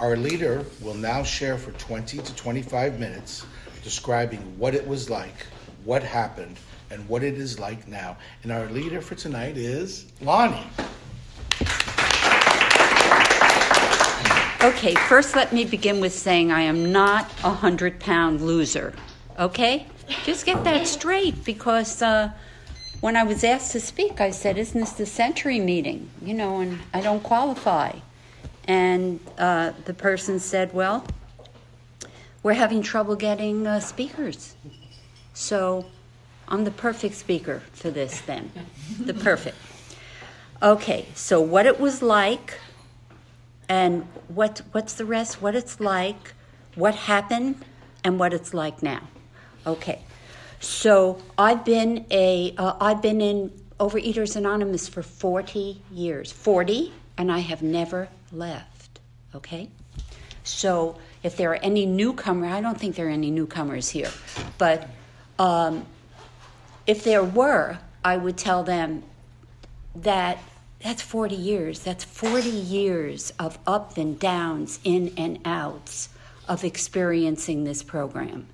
Our leader will now share for 20 to 25 minutes describing what it was like, what happened, and what it is like now. And our leader for tonight is Lonnie. Okay, first let me begin with saying I am not a hundred pound loser. Okay? Just get that straight because uh, when I was asked to speak, I said, Isn't this the century meeting? You know, and I don't qualify. And uh, the person said, Well, we're having trouble getting uh, speakers. So I'm the perfect speaker for this then. the perfect. Okay, so what it was like and what what's the rest, what it's like, what happened, and what it's like now. Okay. So I've been a have uh, been in Overeaters Anonymous for 40 years. 40 and I have never left. Okay? So if there are any newcomers, I don't think there are any newcomers here, but um, if there were, I would tell them that that's 40 years. That's 40 years of up and downs, in and outs of experiencing this program.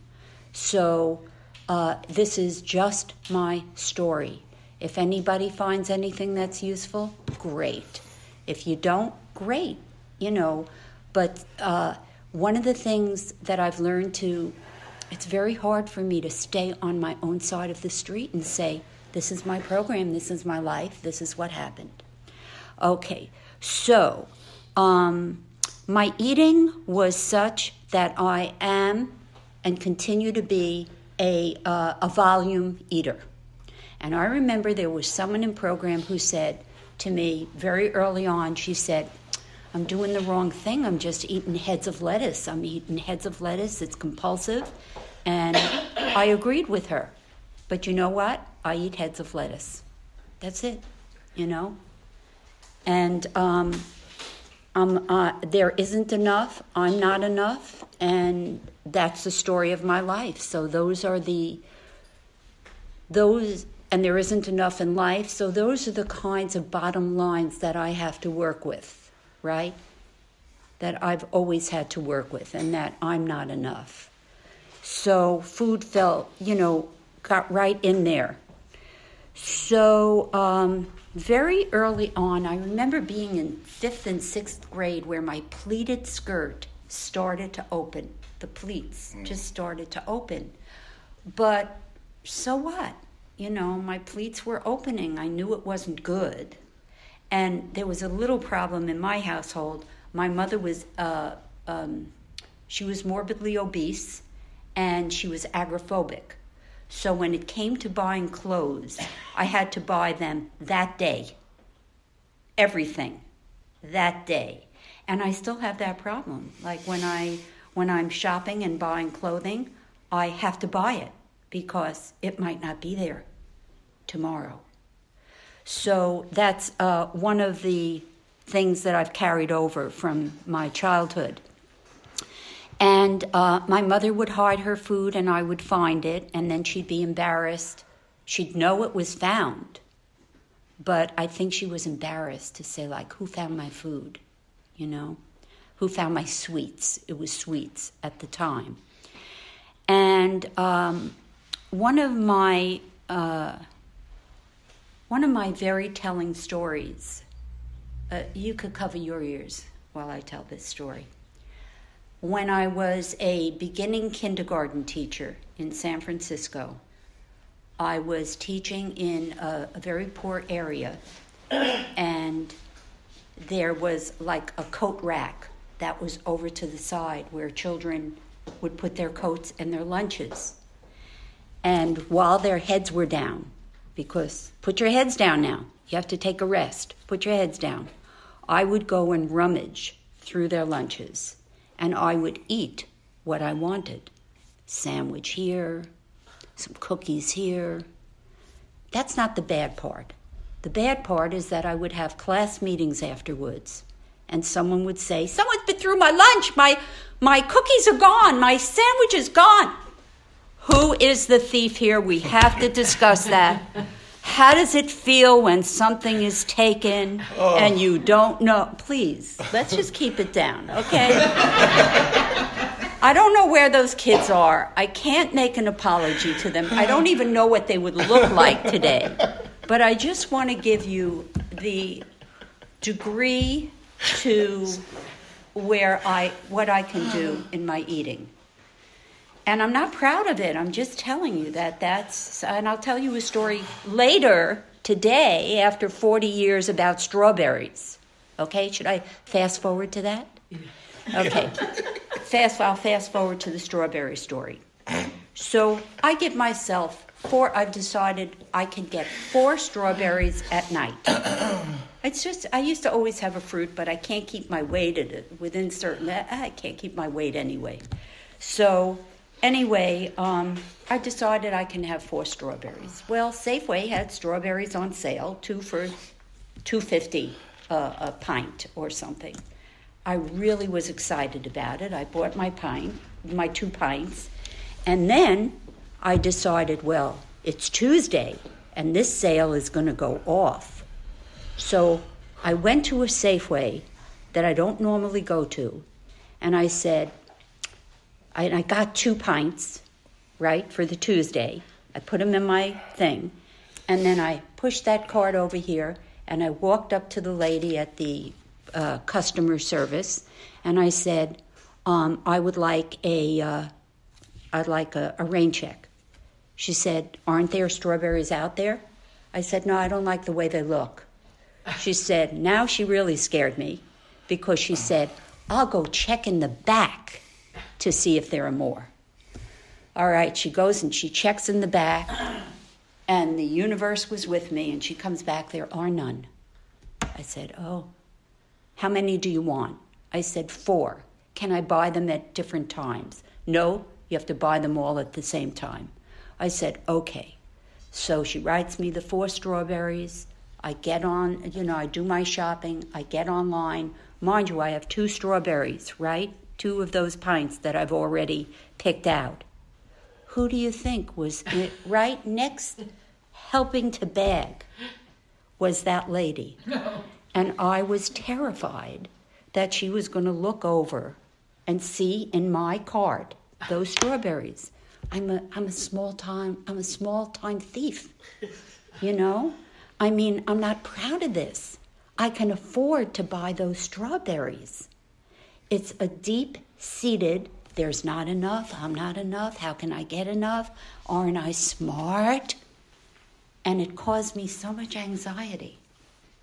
So, uh, this is just my story. If anybody finds anything that's useful, great. If you don't, great. You know, but uh, one of the things that I've learned to, it's very hard for me to stay on my own side of the street and say, this is my program, this is my life, this is what happened. Okay, so um, my eating was such that I am and continue to be a, uh, a volume eater. And I remember there was someone in program who said to me very early on, she said, I'm doing the wrong thing. I'm just eating heads of lettuce. I'm eating heads of lettuce. It's compulsive. And I agreed with her. But you know what? I eat heads of lettuce. That's it, you know? And um, um, uh, there isn't enough. I'm not enough. And that's the story of my life. So those are the, those, and there isn't enough in life. So those are the kinds of bottom lines that I have to work with right? That I've always had to work with, and that I'm not enough. So food felt, you know, got right in there. So um, very early on, I remember being in fifth and sixth grade where my pleated skirt started to open. The pleats mm. just started to open. But so what? You know, my pleats were opening. I knew it wasn't good. And there was a little problem in my household. My mother was, uh, um, she was morbidly obese and she was agoraphobic. So when it came to buying clothes, I had to buy them that day. Everything that day. And I still have that problem. Like when I when I'm shopping and buying clothing, I have to buy it because it might not be there tomorrow. So that's uh, one of the things that I've carried over from my childhood. And uh, my mother would hide her food and I would find it, and then she'd be embarrassed. She'd know it was found, but I think she was embarrassed to say, like, who found my food? You know? Who found my sweets? It was sweets at the time. And um, one of my uh, one of my very telling stories, uh, you could cover your ears while I tell this story. When I was a beginning kindergarten teacher in San Francisco, I was teaching in a, a very poor area, and there was like a coat rack that was over to the side where children would put their coats and their lunches. And while their heads were down, because put your heads down now. You have to take a rest. Put your heads down. I would go and rummage through their lunches and I would eat what I wanted sandwich here, some cookies here. That's not the bad part. The bad part is that I would have class meetings afterwards and someone would say, Someone's been through my lunch. My, my cookies are gone. My sandwich is gone. Who is the thief here? We have to discuss that. How does it feel when something is taken Oh. and you don't know? Please, let's just keep it down, okay? I don't know where those kids are. I can't make an apology to them. I don't even know what they would look like today. But I just want to give you the degree to where I what I can do in my eating. And I'm not proud of it. I'm just telling you that that's and I'll tell you a story later today after 40 years about strawberries. Okay? Should I fast forward to that? Okay. Fast I'll fast forward to the strawberry story. So I give myself four I've decided I can get four strawberries at night. It's just I used to always have a fruit, but I can't keep my weight at it within certain. I can't keep my weight anyway. So anyway, um, I decided I can have four strawberries. Well, Safeway had strawberries on sale, two for two fifty uh, a pint or something. I really was excited about it. I bought my pint, my two pints, and then I decided, well, it's Tuesday, and this sale is going to go off. So I went to a Safeway that I don't normally go to, and I said, I, I got two pints, right, for the Tuesday. I put them in my thing, and then I pushed that card over here, and I walked up to the lady at the uh, customer service, and I said, um, I would like a, uh, I'd like a, a rain check. She said, Aren't there strawberries out there? I said, No, I don't like the way they look. She said, Now she really scared me because she said, I'll go check in the back to see if there are more. All right, she goes and she checks in the back, and the universe was with me, and she comes back, there are none. I said, Oh, how many do you want? I said, Four. Can I buy them at different times? No, you have to buy them all at the same time. I said, Okay. So she writes me the four strawberries. I get on, you know, I do my shopping. I get online. Mind you, I have two strawberries, right? Two of those pints that I've already picked out. Who do you think was right next, helping to bag, was that lady? No. And I was terrified that she was going to look over and see in my cart those strawberries. I'm a, I'm a small time I'm a small time thief. You know? I mean, I'm not proud of this. I can afford to buy those strawberries. It's a deep seated, there's not enough, I'm not enough, how can I get enough? Aren't I smart? And it caused me so much anxiety.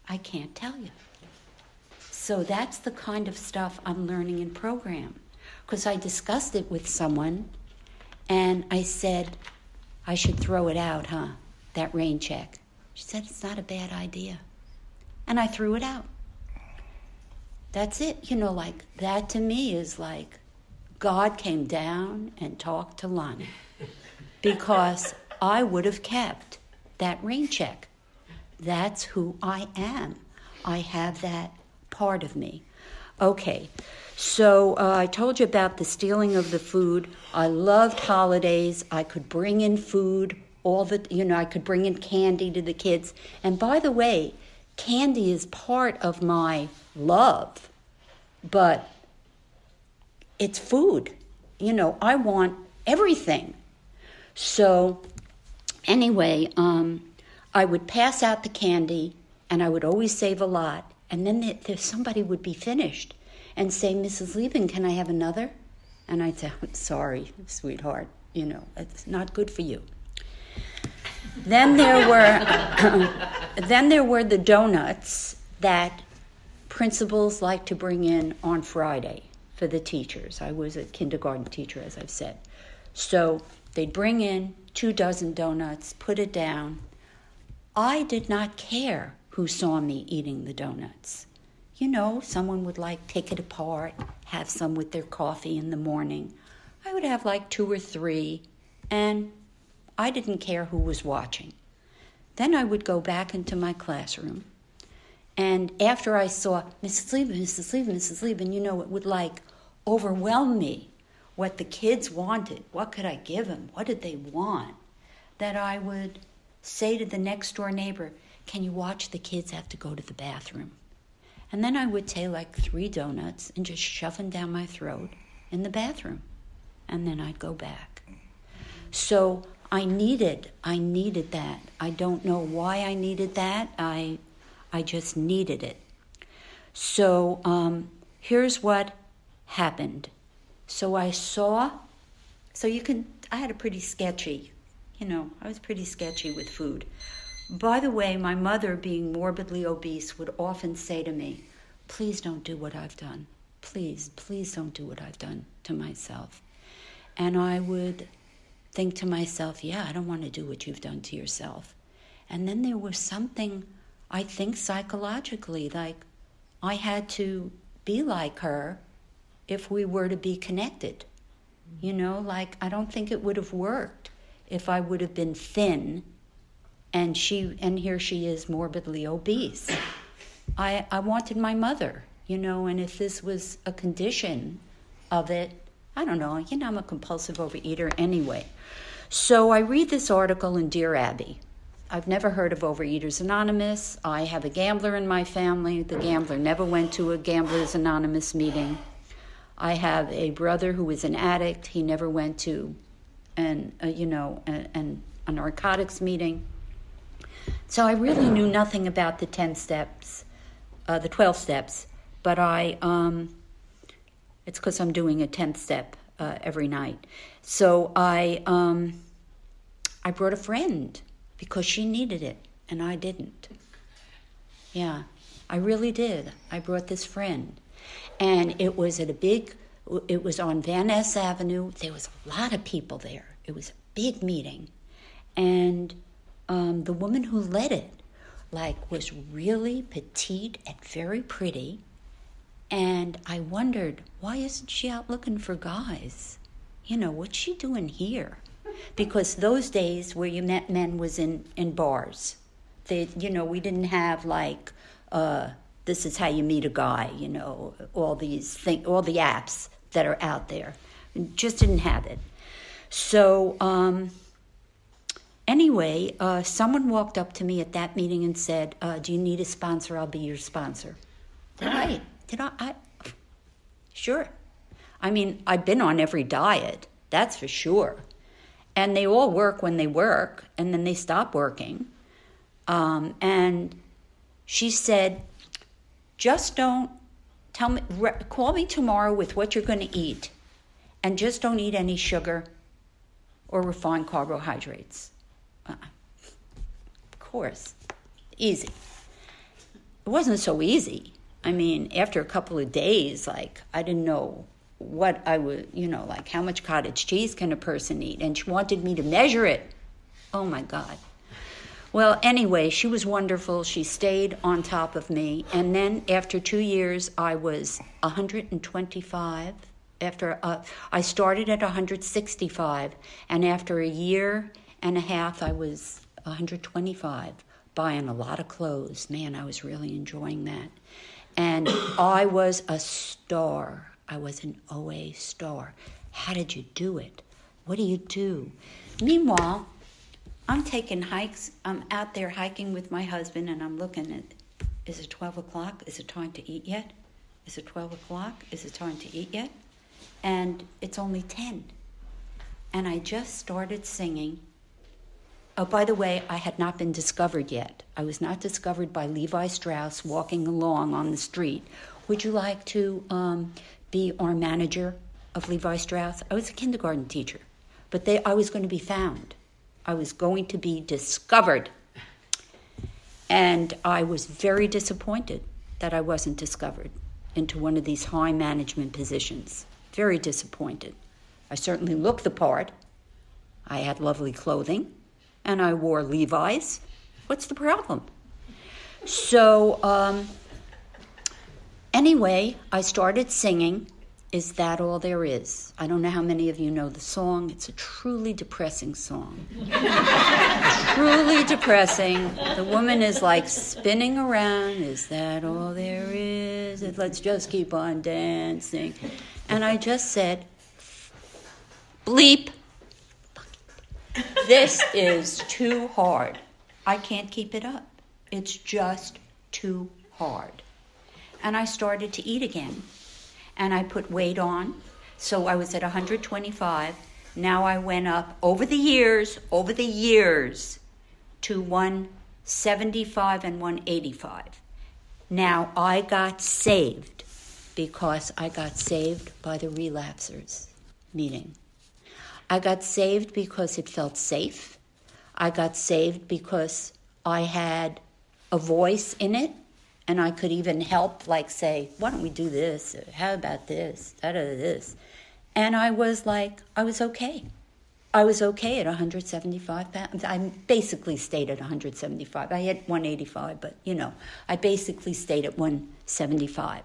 I can't tell you. So that's the kind of stuff I'm learning in program. Because I discussed it with someone and I said, I should throw it out, huh? That rain check. She said, it's not a bad idea. And I threw it out. That's it. You know, like that to me is like God came down and talked to Lonnie because I would have kept that rain check. That's who I am. I have that part of me. Okay, so uh, I told you about the stealing of the food. I loved holidays. I could bring in food, all the, you know, I could bring in candy to the kids. And by the way, candy is part of my love, but it's food. You know, I want everything. So, anyway, um, I would pass out the candy and I would always save a lot. And then there, there, somebody would be finished and say, Mrs. Lieben, can I have another? And I'd say, I'm sorry, sweetheart, you know, it's not good for you. Then there were, then there were the donuts that principals like to bring in on Friday for the teachers. I was a kindergarten teacher, as I've said. So they'd bring in two dozen donuts, put it down. I did not care who saw me eating the donuts. You know, someone would like take it apart, have some with their coffee in the morning. I would have like two or three, and I didn't care who was watching. Then I would go back into my classroom, and after I saw Mrs. Lieben, Mrs. Lieben, Mrs. Lieben, you know, it would like overwhelm me what the kids wanted. What could I give them? What did they want? That I would say to the next door neighbor, Can you watch the kids have to go to the bathroom? And then I would take like three donuts and just shove them down my throat in the bathroom. And then I'd go back. So I needed, I needed that. I don't know why I needed that. I, I just needed it. So um, here's what happened. So I saw, so you can, I had a pretty sketchy, you know, I was pretty sketchy with food. By the way, my mother, being morbidly obese, would often say to me, Please don't do what I've done. Please, please don't do what I've done to myself. And I would think to myself, Yeah, I don't want to do what you've done to yourself. And then there was something, I think psychologically, like I had to be like her if we were to be connected. Mm-hmm. You know, like I don't think it would have worked if I would have been thin and she and here she is morbidly obese. I I wanted my mother, you know, and if this was a condition of it, I don't know, you know I'm a compulsive overeater anyway. So I read this article in Dear Abby. I've never heard of Overeaters Anonymous. I have a gambler in my family. The gambler never went to a Gamblers Anonymous meeting. I have a brother who is an addict. He never went to an, uh, you know, an, an, a narcotics meeting. So I really knew nothing about the 10 steps, uh, the 12 steps, but I, um, it's because I'm doing a 10th step uh, every night. So I, um, I brought a friend because she needed it and I didn't. Yeah, I really did. I brought this friend. And it was at a big, it was on Van Ness Avenue. There was a lot of people there. It was a big meeting. And um, the woman who led it, like, was really petite and very pretty. And I wondered, why isn't she out looking for guys? You know, what's she doing here? Because those days where you met men was in, in bars. They, you know, we didn't have like, uh, this is how you meet a guy, you know, all these thing, all the apps that are out there. Just didn't have it. So, um, Anyway, uh, someone walked up to me at that meeting and said, uh, "Do you need a sponsor? I'll be your sponsor." I? Did I, I? Sure. I mean, I've been on every diet. That's for sure. And they all work when they work, and then they stop working. Um, and she said, "Just don't tell me. Re- call me tomorrow with what you're going to eat, and just don't eat any sugar or refined carbohydrates." Uh, of course, easy. It wasn't so easy. I mean, after a couple of days, like, I didn't know what I would, you know, like how much cottage cheese can a person eat? And she wanted me to measure it. Oh my God. Well, anyway, she was wonderful. She stayed on top of me. And then after two years, I was 125. After uh, I started at 165, and after a year and a half, I was 125, buying a lot of clothes. Man, I was really enjoying that. And I was a star. I was an OA star. How did you do it? What do you do? Meanwhile, I'm taking hikes. I'm out there hiking with my husband, and I'm looking at is it 12 o'clock? Is it time to eat yet? Is it 12 o'clock? Is it time to eat yet? And it's only 10. And I just started singing Oh, by the way, I had not been discovered yet. I was not discovered by Levi Strauss walking along on the street. Would you like to um, be our manager of Levi Strauss? I was a kindergarten teacher, but they, I was going to be found. I was going to be discovered. And I was very disappointed that I wasn't discovered into one of these high management positions. Very disappointed. I certainly looked the part. I had lovely clothing and I wore Levi's. What's the problem? So, um, anyway, I started singing. Is that all there is? I don't know how many of you know the song. It's a truly depressing song. truly depressing. The woman is like spinning around. Is that all there is? Let's just keep on dancing. And I just said, bleep this is too hard. I can't keep it up. It's just too hard. And I started to eat again. And I put weight on. So I was at 125. Now I went up over the years, over the years, to 175 and 185. Now I got saved because I got saved by the relapsers meeting. I got saved because it felt safe. I got saved because I had a voice in it and I could even help, like, say, why don't we do this? How about this? Da da this. And I was like, I was okay. I was okay at 175 pounds. I basically stayed at 175. I had 185, but you know, I basically stayed at 175.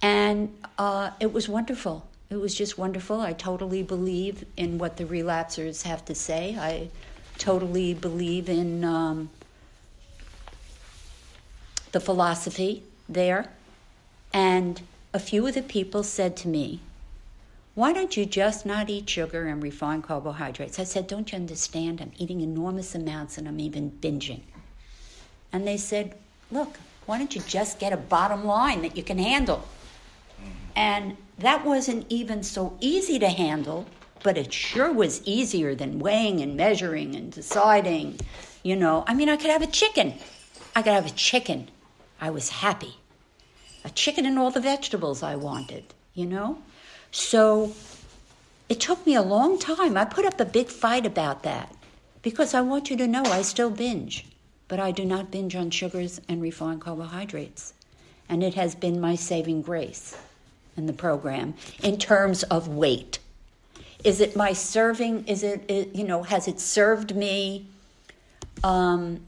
And uh, it was wonderful. It was just wonderful. I totally believe in what the relapsers have to say. I totally believe in um, the philosophy there. And a few of the people said to me, Why don't you just not eat sugar and refined carbohydrates? I said, Don't you understand? I'm eating enormous amounts and I'm even binging. And they said, Look, why don't you just get a bottom line that you can handle? And that wasn't even so easy to handle, but it sure was easier than weighing and measuring and deciding. You know, I mean, I could have a chicken. I could have a chicken I was happy. A chicken and all the vegetables I wanted, you know? So it took me a long time. I put up a big fight about that because I want you to know I still binge, but I do not binge on sugars and refined carbohydrates. And it has been my saving grace in the program in terms of weight. Is it my serving? Is it, it you know, has it served me um,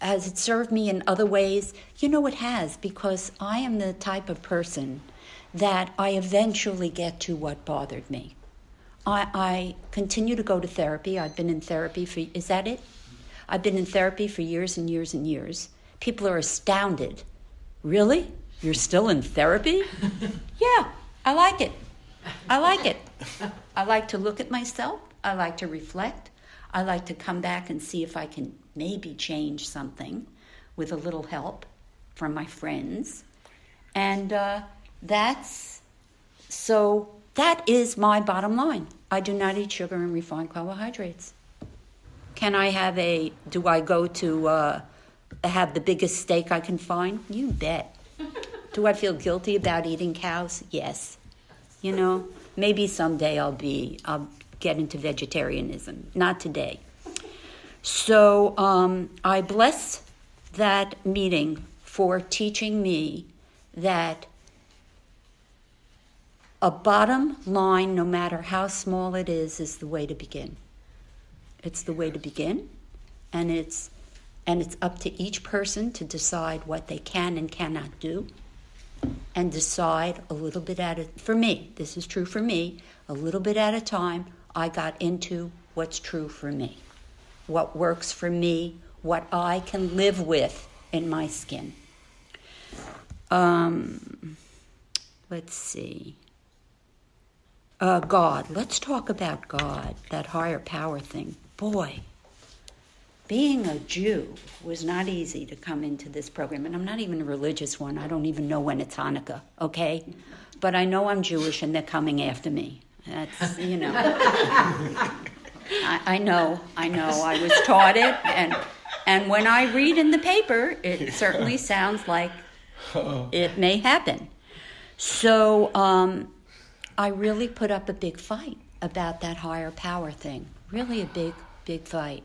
has it served me in other ways? You know, it has, because I am the type of person that I eventually get to what bothered me. I, I continue to go to therapy. I've been in therapy for, is that it? I've been in therapy for years and years and years. People are astounded. Really? You're still in therapy? yeah, I like it. I like it. I like to look at myself. I like to reflect. I like to come back and see if I can maybe change something with a little help from my friends. And uh, that's so that is my bottom line. I do not eat sugar and refined carbohydrates. Can I have a, do I go to uh, have the biggest steak I can find? You bet. do I feel guilty about eating cows? Yes. You know, maybe someday I'll be, I'll get into vegetarianism. Not today. So um, I bless that meeting for teaching me that a bottom line, no matter how small it is, is the way to begin. It's the way to begin, and it's and it's up to each person to decide what they can and cannot do, and decide a little bit at a. For me, this is true for me. A little bit at a time, I got into what's true for me what works for me, what I can live with in my skin. Um, let's see. Uh, God. Let's talk about God, that higher power thing. Boy, being a Jew was not easy to come into this program. And I'm not even a religious one. I don't even know when it's Hanukkah, okay? But I know I'm Jewish and they're coming after me. That's, you know. I, I know, I know. I was taught it, and and when I read in the paper, it certainly sounds like it may happen. So um, I really put up a big fight about that higher power thing. Really, a big, big fight.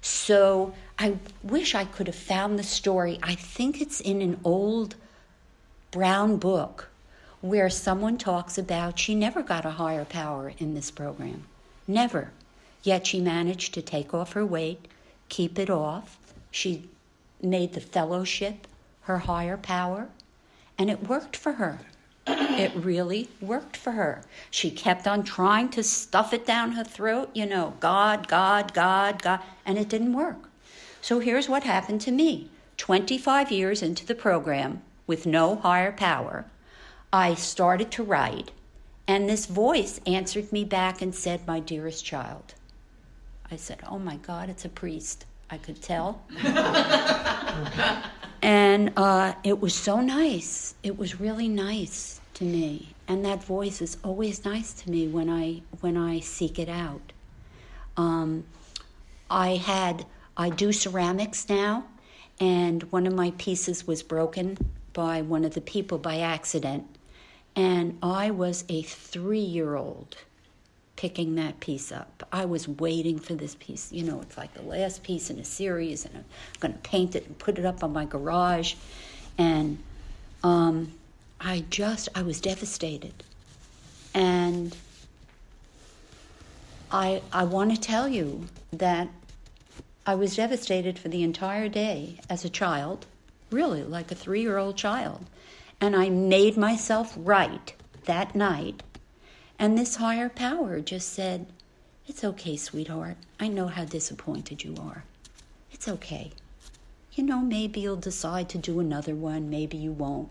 So I wish I could have found the story. I think it's in an old brown book where someone talks about she never got a higher power in this program. Never. Yet she managed to take off her weight, keep it off. She made the fellowship her higher power, and it worked for her. It really worked for her. She kept on trying to stuff it down her throat, you know, God, God, God, God, and it didn't work. So here's what happened to me 25 years into the program with no higher power, I started to write, and this voice answered me back and said, My dearest child, I said, Oh my God, it's a priest. I could tell. and uh, it was so nice. It was really nice to me. And that voice is always nice to me when I when I seek it out. Um, I had I do ceramics now, and one of my pieces was broken by one of the people by accident, and I was a three year old picking that piece up. I was waiting for this piece. You know, it's like the last piece in a series, and I'm going to paint it and put it up on my garage. And um, I just, I was devastated. And I, I want to tell you that I was devastated for the entire day as a child, really, like a three year old child. And I made myself right that night and this higher power just said, It's okay, sweetheart. I know how disappointed you are. It's okay. You know, maybe you'll decide to do another one, maybe you won't.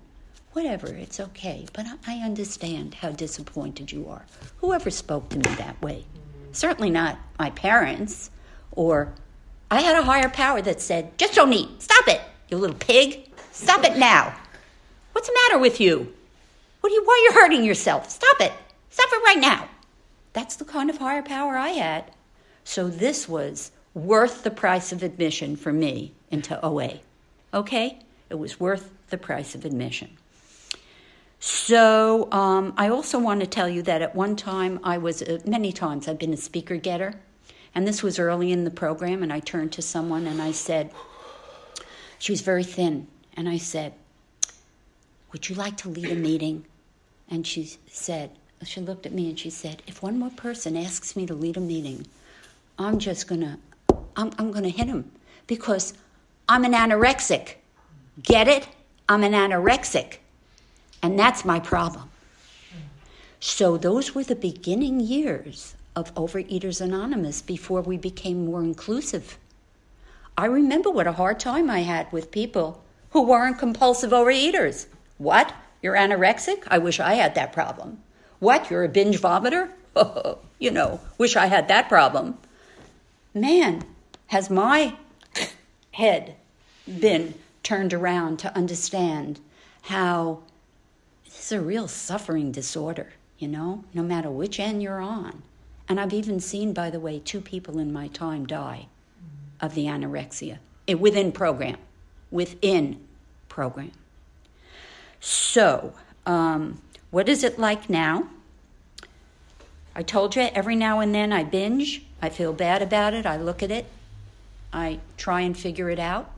Whatever, it's okay. But I understand how disappointed you are. Whoever spoke to me that way. Certainly not my parents. Or I had a higher power that said, Just don't eat. Stop it, you little pig. Stop it now. What's the matter with you? What are you, why are you hurting yourself? Stop it. Stop it right now. That's the kind of higher power I had. So this was worth the price of admission for me into OA. Okay? It was worth the price of admission. So um, I also want to tell you that at one time I was, uh, many times I've been a speaker getter. And this was early in the program, and I turned to someone and I said, she was very thin. And I said, Would you like to lead a meeting? And she said, she looked at me and she said, If one more person asks me to lead a meeting, I'm just gonna, I'm, I'm gonna hit him because I'm an anorexic. Get it? I'm an anorexic. And that's my problem. So those were the beginning years of Overeaters Anonymous before we became more inclusive. I remember what a hard time I had with people who weren't compulsive overeaters. What? You're anorexic? I wish I had that problem. What, you're a binge vomiter? you know, wish I had that problem. Man, has my head been turned around to understand how is a real suffering disorder, you know, no matter which end you're on. And I've even seen, by the way, two people in my time die of the anorexia eh, within program, within program. So, um, what is it like now? I told you every now and then I binge. I feel bad about it. I look at it. I try and figure it out.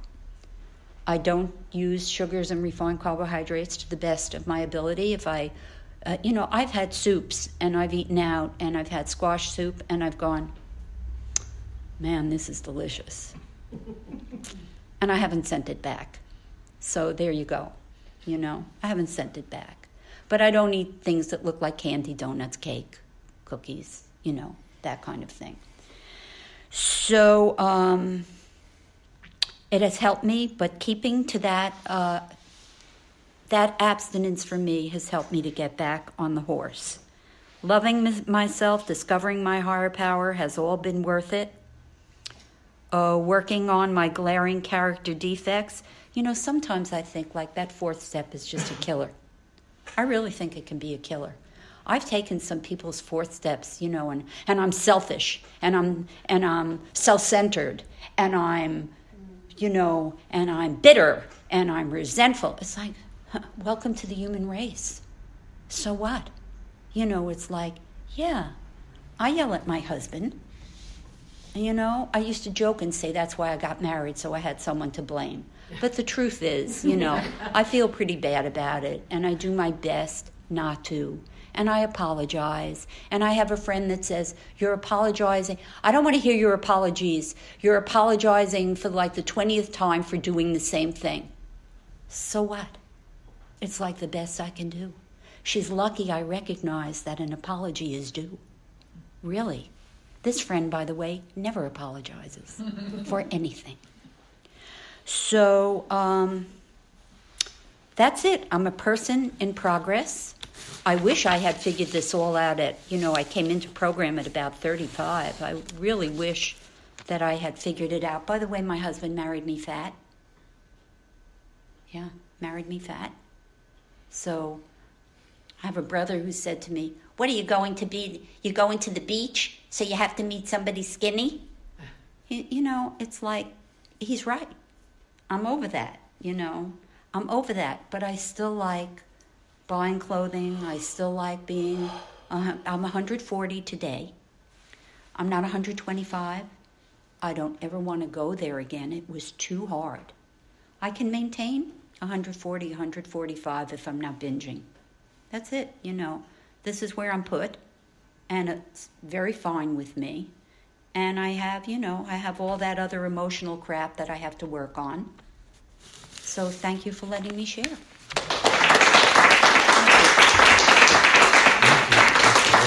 I don't use sugars and refined carbohydrates to the best of my ability. If I, uh, you know, I've had soups and I've eaten out and I've had squash soup and I've gone, man, this is delicious. and I haven't sent it back. So there you go. You know, I haven't sent it back. But I don't eat things that look like candy, donuts, cake, cookies, you know, that kind of thing. So um, it has helped me, but keeping to that, uh, that abstinence for me has helped me to get back on the horse. Loving myself, discovering my higher power has all been worth it. Uh, working on my glaring character defects. You know, sometimes I think like that fourth step is just a killer. I really think it can be a killer. I've taken some people's fourth steps, you know, and, and I'm selfish and I'm and I'm self-centered and I'm you know, and I'm bitter and I'm resentful. It's like, welcome to the human race. So what? You know, it's like, yeah, I yell at my husband. You know, I used to joke and say that's why I got married, so I had someone to blame. But the truth is, you know, I feel pretty bad about it, and I do my best not to. And I apologize. And I have a friend that says, You're apologizing. I don't want to hear your apologies. You're apologizing for like the 20th time for doing the same thing. So what? It's like the best I can do. She's lucky I recognize that an apology is due. Really. This friend, by the way, never apologizes for anything. So um, that's it. I'm a person in progress. I wish I had figured this all out at, you know, I came into program at about 35. I really wish that I had figured it out. By the way, my husband married me fat. Yeah, married me fat. So I have a brother who said to me, What are you going to be? You're going to the beach, so you have to meet somebody skinny? You, you know, it's like, he's right. I'm over that, you know. I'm over that, but I still like buying clothing. I still like being, uh, I'm 140 today. I'm not 125. I don't ever want to go there again. It was too hard. I can maintain 140, 145 if I'm not binging. That's it, you know. This is where I'm put, and it's very fine with me. And I have, you know, I have all that other emotional crap that I have to work on. So thank you for letting me share.